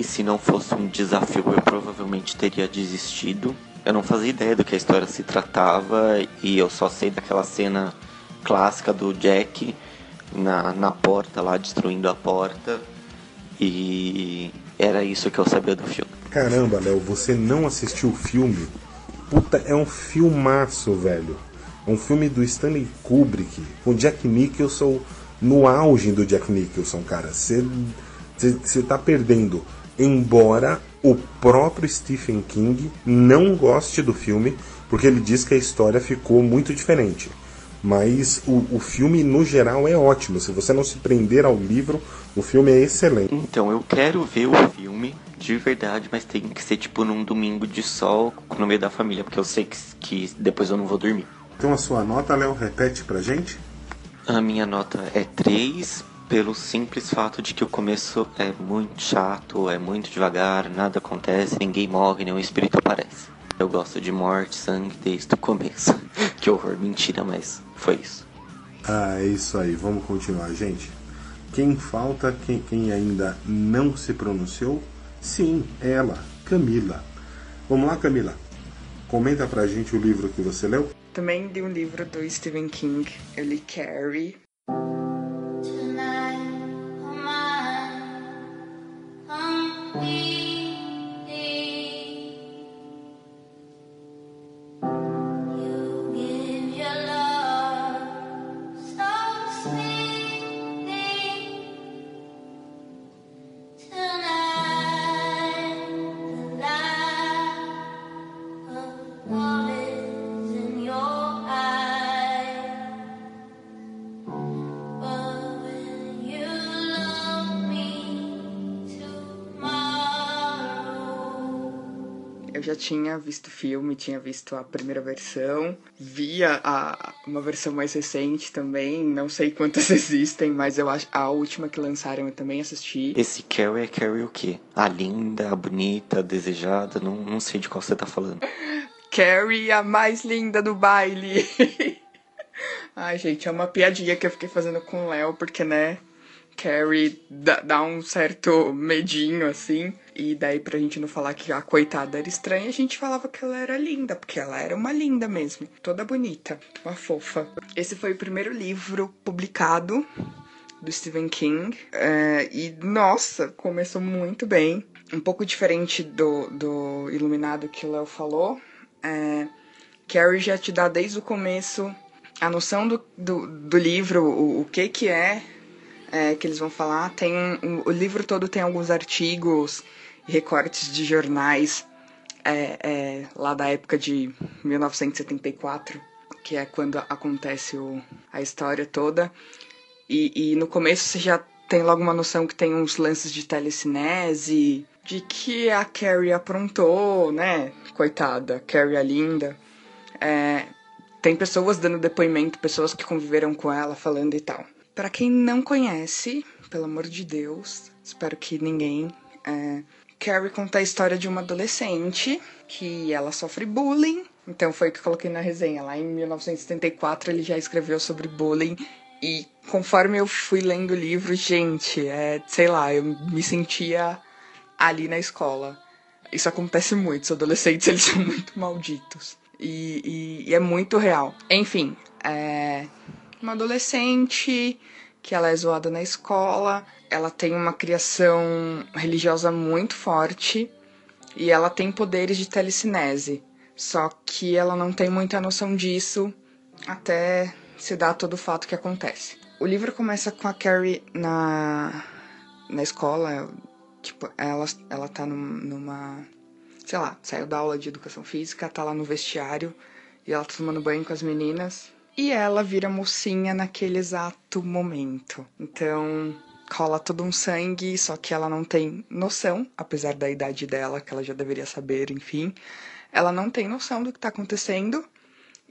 e se não fosse um desafio eu provavelmente teria desistido. Eu não fazia ideia do que a história se tratava e eu só sei daquela cena clássica do Jack na, na porta lá, destruindo a porta. E era isso que eu sabia do filme. Caramba, Léo, você não assistiu o filme? Puta, é um filmaço, velho. É um filme do Stanley Kubrick, com Jack Nicholson no auge do Jack Nicholson, cara. Você tá perdendo embora o próprio Stephen King não goste do filme, porque ele diz que a história ficou muito diferente. Mas o, o filme, no geral, é ótimo. Se você não se prender ao livro, o filme é excelente. Então, eu quero ver o filme de verdade, mas tem que ser tipo num domingo de sol no meio da família, porque eu sei que, que depois eu não vou dormir. Então, a sua nota, Léo, repete pra gente? A minha nota é 3, pelo simples fato de que o começo é muito chato, é muito devagar, nada acontece, ninguém morre, nenhum espírito aparece. Eu gosto de morte, sangue desde o começo. que horror, mentira, mas foi isso. Ah, é isso aí, vamos continuar, gente. Quem falta, quem, quem ainda não se pronunciou? Sim, ela, Camila. Vamos lá, Camila. Comenta pra gente o livro que você leu. Também de um livro do Stephen King, eu li Carrie, You. Tinha visto o filme, tinha visto a primeira versão, via a, uma versão mais recente também, não sei quantas existem, mas eu acho a última que lançaram eu também assisti. Esse Carrie é Carrie o quê? A linda, a bonita, a desejada, não, não sei de qual você tá falando. Carrie, a mais linda do baile. Ai, gente, é uma piadinha que eu fiquei fazendo com o Léo, porque, né, Carrie dá, dá um certo medinho, assim. E daí, pra gente não falar que a coitada era estranha, a gente falava que ela era linda, porque ela era uma linda mesmo. Toda bonita, uma fofa. Esse foi o primeiro livro publicado do Stephen King. É, e, nossa, começou muito bem. Um pouco diferente do, do Iluminado que o Léo falou. É, Carrie já te dá desde o começo a noção do, do, do livro, o, o que que é, é, que eles vão falar. Tem um, o livro todo tem alguns artigos recortes de jornais é, é, lá da época de 1974, que é quando acontece o, a história toda. E, e no começo você já tem logo uma noção que tem uns lances de telecinese, de que a Carrie aprontou, né? Coitada, Carrie a linda. É, tem pessoas dando depoimento, pessoas que conviveram com ela falando e tal. Para quem não conhece, pelo amor de Deus, espero que ninguém. É, Carrie conta a história de uma adolescente que ela sofre bullying. Então foi o que eu coloquei na resenha. Lá em 1974 ele já escreveu sobre bullying. E conforme eu fui lendo o livro, gente, é, sei lá, eu me sentia ali na escola. Isso acontece muito, os adolescentes eles são muito malditos. E, e, e é muito real. Enfim, é uma adolescente que ela é zoada na escola, ela tem uma criação religiosa muito forte e ela tem poderes de telecinese. Só que ela não tem muita noção disso até se dar todo o fato que acontece. O livro começa com a Carrie na, na escola, tipo, ela, ela tá num, numa. Sei lá, saiu da aula de educação física, tá lá no vestiário e ela tá tomando banho com as meninas. E ela vira mocinha naquele exato momento. Então, cola todo um sangue, só que ela não tem noção, apesar da idade dela, que ela já deveria saber, enfim. Ela não tem noção do que tá acontecendo.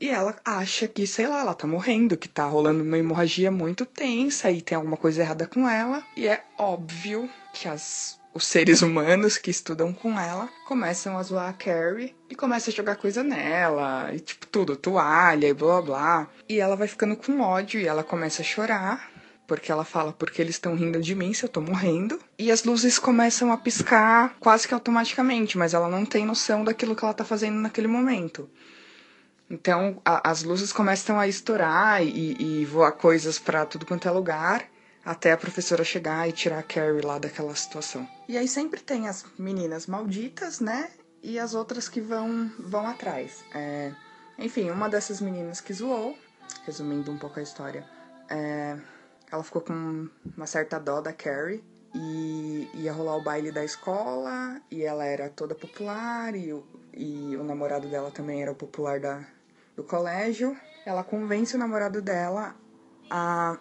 E ela acha que, sei lá, ela tá morrendo, que tá rolando uma hemorragia muito tensa e tem alguma coisa errada com ela. E é óbvio que as, os seres humanos que estudam com ela começam a zoar a Carrie e começam a jogar coisa nela, e tipo tudo, toalha e blá blá. E ela vai ficando com ódio e ela começa a chorar. Porque ela fala, porque eles estão rindo de mim se eu tô morrendo. E as luzes começam a piscar quase que automaticamente, mas ela não tem noção daquilo que ela tá fazendo naquele momento. Então a, as luzes começam a estourar e, e voar coisas para tudo quanto é lugar, até a professora chegar e tirar a Carrie lá daquela situação. E aí sempre tem as meninas malditas, né? E as outras que vão, vão atrás. É... Enfim, uma dessas meninas que zoou, resumindo um pouco a história, é... ela ficou com uma certa dó da Carrie e ia rolar o baile da escola e ela era toda popular e o, e o namorado dela também era o popular da, do colégio, ela convence o namorado dela a,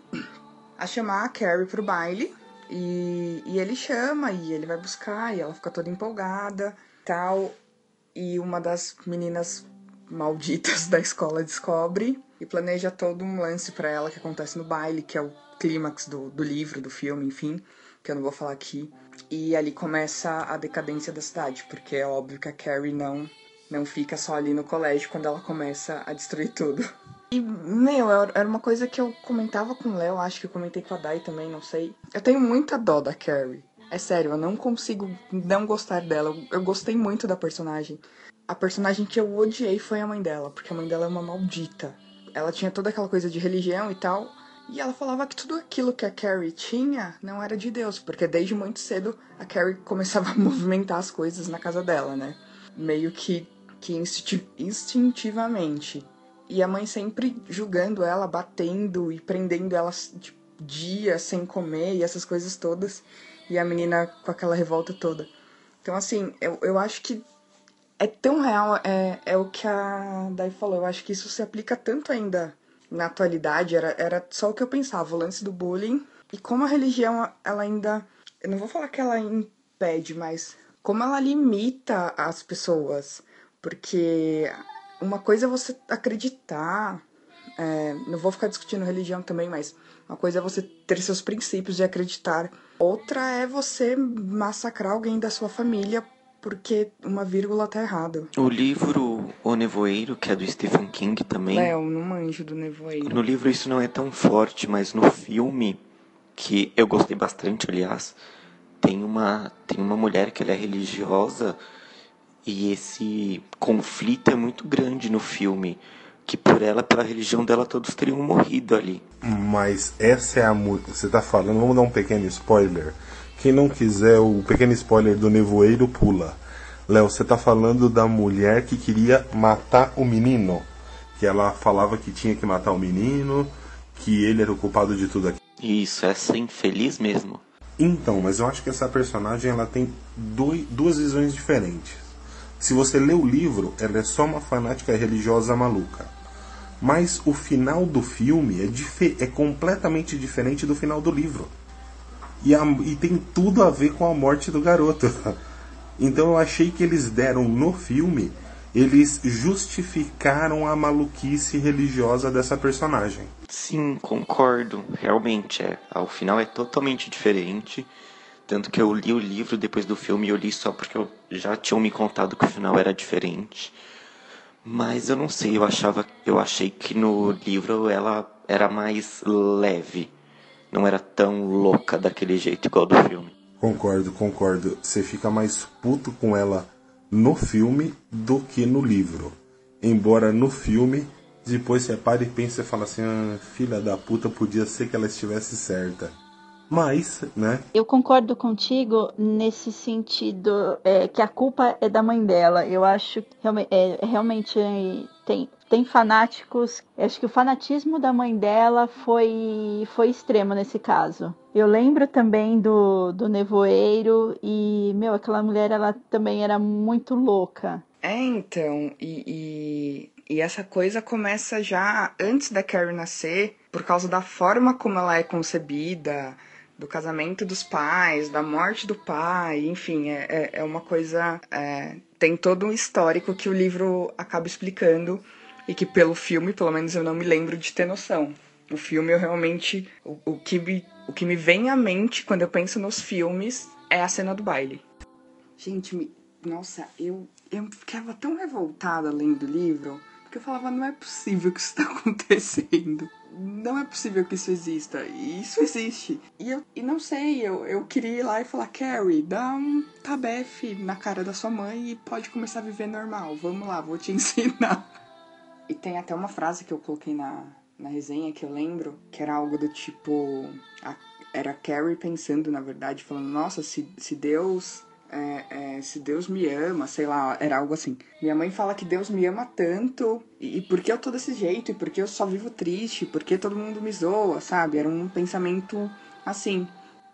a chamar a Carrie pro baile. E, e ele chama e ele vai buscar e ela fica toda empolgada tal. E uma das meninas malditas da escola descobre e planeja todo um lance para ela que acontece no baile, que é o clímax do, do livro, do filme, enfim, que eu não vou falar aqui. E ali começa a decadência da cidade, porque é óbvio que a Carrie não não fica só ali no colégio quando ela começa a destruir tudo. E, meu, era uma coisa que eu comentava com o Léo, acho que eu comentei com a Dai também, não sei. Eu tenho muita dó da Carrie. É sério, eu não consigo não gostar dela. Eu gostei muito da personagem. A personagem que eu odiei foi a mãe dela, porque a mãe dela é uma maldita. Ela tinha toda aquela coisa de religião e tal, e ela falava que tudo aquilo que a Carrie tinha não era de Deus, porque desde muito cedo a Carrie começava a movimentar as coisas na casa dela, né? Meio que que instintivamente. E a mãe sempre julgando ela, batendo e prendendo ela de dias sem comer e essas coisas todas. E a menina com aquela revolta toda. Então, assim, eu, eu acho que é tão real, é, é o que a Dai falou. Eu acho que isso se aplica tanto ainda na atualidade. Era, era só o que eu pensava, o lance do bullying. E como a religião, ela ainda. Eu não vou falar que ela impede, mas como ela limita as pessoas. Porque uma coisa é você acreditar, é, não vou ficar discutindo religião também, mas uma coisa é você ter seus princípios e acreditar. Outra é você massacrar alguém da sua família porque uma vírgula tá errada. O livro O Nevoeiro, que é do Stephen King também. Léo, não manjo do nevoeiro. No livro isso não é tão forte, mas no filme, que eu gostei bastante, aliás, tem uma, tem uma mulher que ela é religiosa e esse conflito é muito grande no filme. Que por ela, pela religião dela, todos teriam morrido ali. Mas essa é a música. Você tá falando, vamos dar um pequeno spoiler. Quem não quiser o pequeno spoiler do nevoeiro, pula. Léo, você tá falando da mulher que queria matar o menino. Que ela falava que tinha que matar o menino, que ele era o culpado de tudo aquilo. Isso, essa infeliz mesmo. Então, mas eu acho que essa personagem ela tem dois, duas visões diferentes. Se você lê o livro, ela é só uma fanática religiosa maluca. Mas o final do filme é, é completamente diferente do final do livro. E, a- e tem tudo a ver com a morte do garoto. Então eu achei que eles deram no filme, eles justificaram a maluquice religiosa dessa personagem. Sim, concordo. Realmente é. O final é totalmente diferente. Tanto que eu li o livro depois do filme e eu li só porque eu já tinham me contado que o final era diferente. Mas eu não sei, eu achava, eu achei que no livro ela era mais leve. Não era tão louca daquele jeito igual do filme. Concordo, concordo. Você fica mais puto com ela no filme do que no livro. Embora no filme, depois você para e pensa e fala assim: ah, filha da puta, podia ser que ela estivesse certa. Mas, né? Eu concordo contigo nesse sentido é, que a culpa é da mãe dela. Eu acho que é, realmente é, tem, tem fanáticos. eu Acho que o fanatismo da mãe dela foi, foi extremo nesse caso. Eu lembro também do, do nevoeiro e, meu, aquela mulher ela também era muito louca. É, então, e, e, e essa coisa começa já antes da Carrie nascer, por causa da forma como ela é concebida, do casamento dos pais, da morte do pai, enfim, é, é, é uma coisa. é, tem todo um histórico que o livro acaba explicando e que pelo filme, pelo menos eu não me lembro de ter noção. O filme eu realmente. O, o, que, me, o que me vem à mente quando eu penso nos filmes é a cena do baile. Gente, me, nossa, eu, eu ficava tão revoltada lendo o livro, porque eu falava, não é possível que isso está acontecendo. Não é possível que isso exista. E isso existe. E eu e não sei, eu, eu queria ir lá e falar, Carrie, dá um tabefe na cara da sua mãe e pode começar a viver normal. Vamos lá, vou te ensinar. E tem até uma frase que eu coloquei na, na resenha que eu lembro, que era algo do tipo. a- era a Carrie pensando, na verdade, falando, nossa, se, se Deus. É, é, se Deus me ama, sei lá, era algo assim. Minha mãe fala que Deus me ama tanto, e, e por que eu tô desse jeito? E por que eu só vivo triste? Por que todo mundo me zoa, sabe? Era um pensamento assim.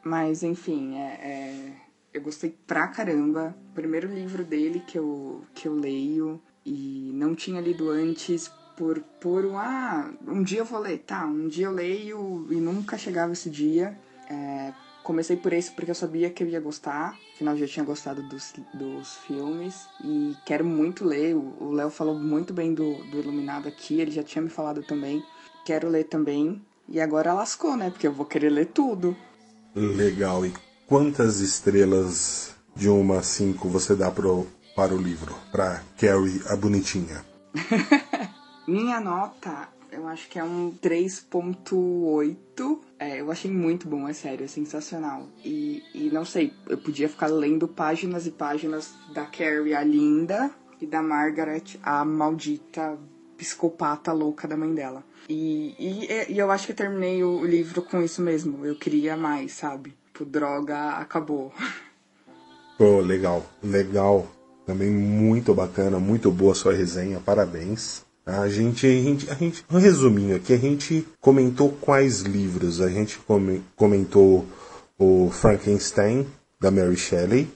Mas, enfim, é, é, eu gostei pra caramba. Primeiro livro dele que eu, que eu leio e não tinha lido antes por, por um, ah, um dia eu vou ler, tá, um dia eu leio e nunca chegava esse dia. É, comecei por esse porque eu sabia que eu ia gostar, afinal já tinha gostado dos, dos filmes e quero muito ler. O Léo falou muito bem do, do Iluminado aqui, ele já tinha me falado também. Quero ler também. E agora lascou, né? Porque eu vou querer ler tudo. Legal. E quantas estrelas de uma a cinco você dá pro, para o livro? Pra Carrie, a bonitinha. Minha nota, eu acho que é um 3.8. É, eu achei muito bom, é sério, é sensacional. E, e não sei, eu podia ficar lendo páginas e páginas da Carrie, a linda, e da Margaret, a maldita psicopata louca da mãe dela. E, e, e eu acho que eu terminei o livro com isso mesmo. Eu queria mais, sabe? Tipo, droga, acabou. Pô, legal, legal. Também muito bacana, muito boa sua resenha, parabéns. A gente, a gente, a gente, um resuminho aqui, a gente comentou quais livros? A gente come- comentou o Frankenstein, da Mary Shelley,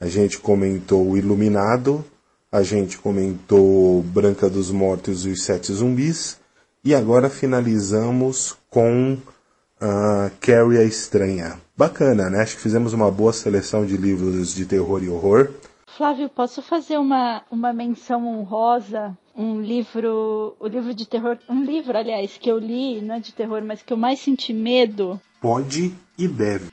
a gente comentou o Iluminado, a gente comentou Branca dos Mortos e os Sete Zumbis, e agora finalizamos com uh, Carrie a Estranha. Bacana, né? Acho que fizemos uma boa seleção de livros de terror e horror. Flávio, posso fazer uma, uma menção honrosa? Um livro, o livro de terror, um livro, aliás, que eu li, não é de terror, mas que eu mais senti medo. Pode e deve.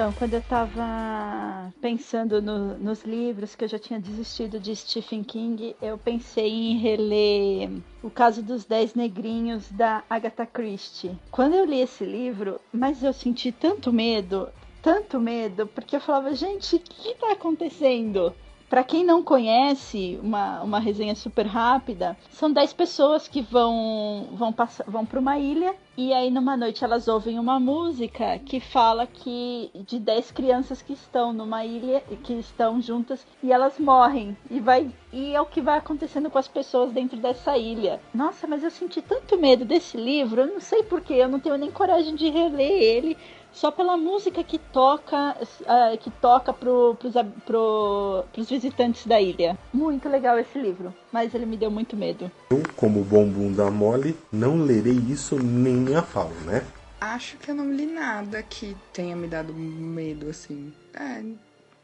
Então, quando eu estava pensando no, nos livros que eu já tinha desistido de Stephen King, eu pensei em reler O Caso dos Dez Negrinhos da Agatha Christie. Quando eu li esse livro, mas eu senti tanto medo, tanto medo, porque eu falava, gente, o que está acontecendo? Para quem não conhece, uma, uma resenha super rápida, são 10 pessoas que vão vão passar, vão para uma ilha e aí numa noite elas ouvem uma música que fala que de 10 crianças que estão numa ilha que estão juntas e elas morrem e vai e é o que vai acontecendo com as pessoas dentro dessa ilha. Nossa, mas eu senti tanto medo desse livro, eu não sei porquê, eu não tenho nem coragem de reler ele só pela música que toca uh, que toca pro, pros, pro, pros visitantes da ilha. Muito legal esse livro, mas ele me deu muito medo. Eu, como bom bunda mole, não lerei isso nem a pau, né? Acho que eu não li nada que tenha me dado medo, assim. É,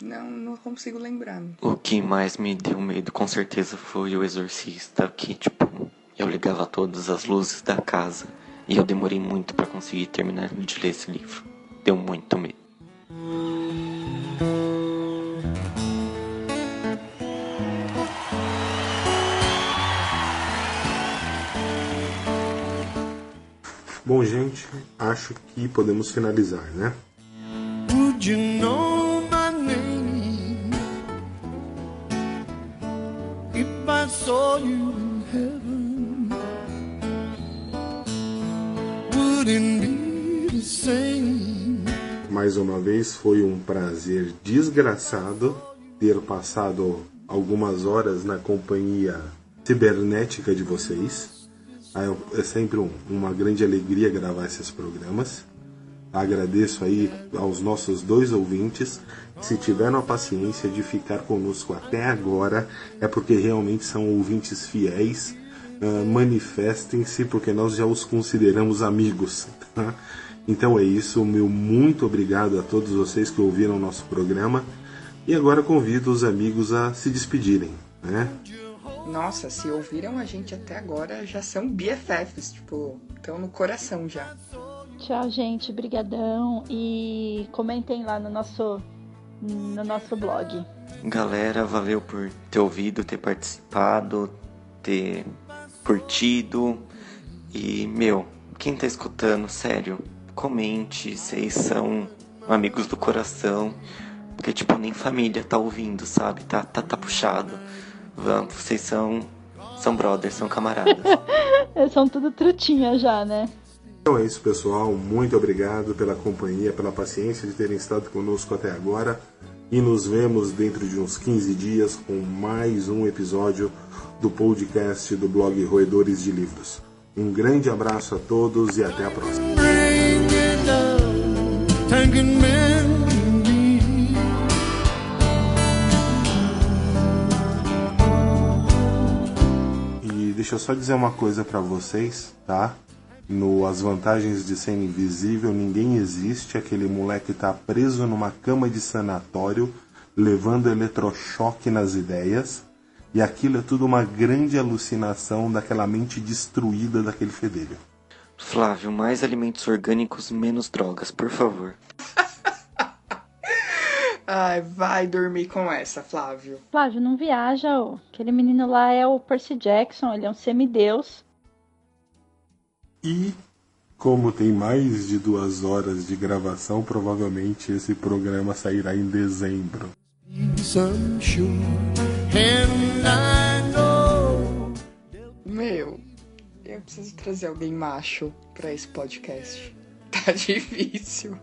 não, não consigo lembrar. O que mais me deu medo, com certeza, foi o Exorcista, que, tipo, eu ligava todas as luzes da casa e eu demorei muito para conseguir terminar de ler esse livro deu muito medo. Bom, gente, acho que podemos finalizar, né? Would you know my name if I saw you in heaven? Wouldn't be the same mais uma vez foi um prazer desgraçado ter passado algumas horas na companhia cibernética de vocês. É sempre um, uma grande alegria gravar esses programas. Agradeço aí aos nossos dois ouvintes. Se tiveram a paciência de ficar conosco até agora, é porque realmente são ouvintes fiéis. Uh, Manifestem-se, porque nós já os consideramos amigos. Tá? Então é isso, meu muito obrigado a todos vocês que ouviram o nosso programa. E agora convido os amigos a se despedirem, né? Nossa, se ouviram a gente até agora, já são BFFs, tipo, estão no coração já. Tchau, gente, brigadão e comentem lá no nosso no nosso blog. Galera, valeu por ter ouvido, ter participado, ter curtido e meu, quem tá escutando, sério, comente, vocês são amigos do coração. Porque, tipo, nem família tá ouvindo, sabe? Tá, tá, tá puxado. Vamos, vocês são. São brothers, são camaradas. são tudo trutinha já, né? Então é isso, pessoal. Muito obrigado pela companhia, pela paciência de terem estado conosco até agora. E nos vemos dentro de uns 15 dias com mais um episódio do podcast do blog Roedores de Livros. Um grande abraço a todos e até a próxima. E deixa eu só dizer uma coisa para vocês, tá? No As Vantagens de Ser Invisível, ninguém existe. Aquele moleque tá preso numa cama de sanatório, levando eletrochoque nas ideias. E aquilo é tudo uma grande alucinação daquela mente destruída daquele fedelho. Flávio, mais alimentos orgânicos, menos drogas, por favor. Ai, vai dormir com essa, Flávio. Flávio, não viaja, ó. Aquele menino lá é o Percy Jackson, ele é um semideus. E como tem mais de duas horas de gravação, provavelmente esse programa sairá em dezembro. Meu, eu preciso trazer alguém macho para esse podcast. Tá difícil.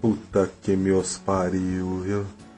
Puta que meus pariu, viu?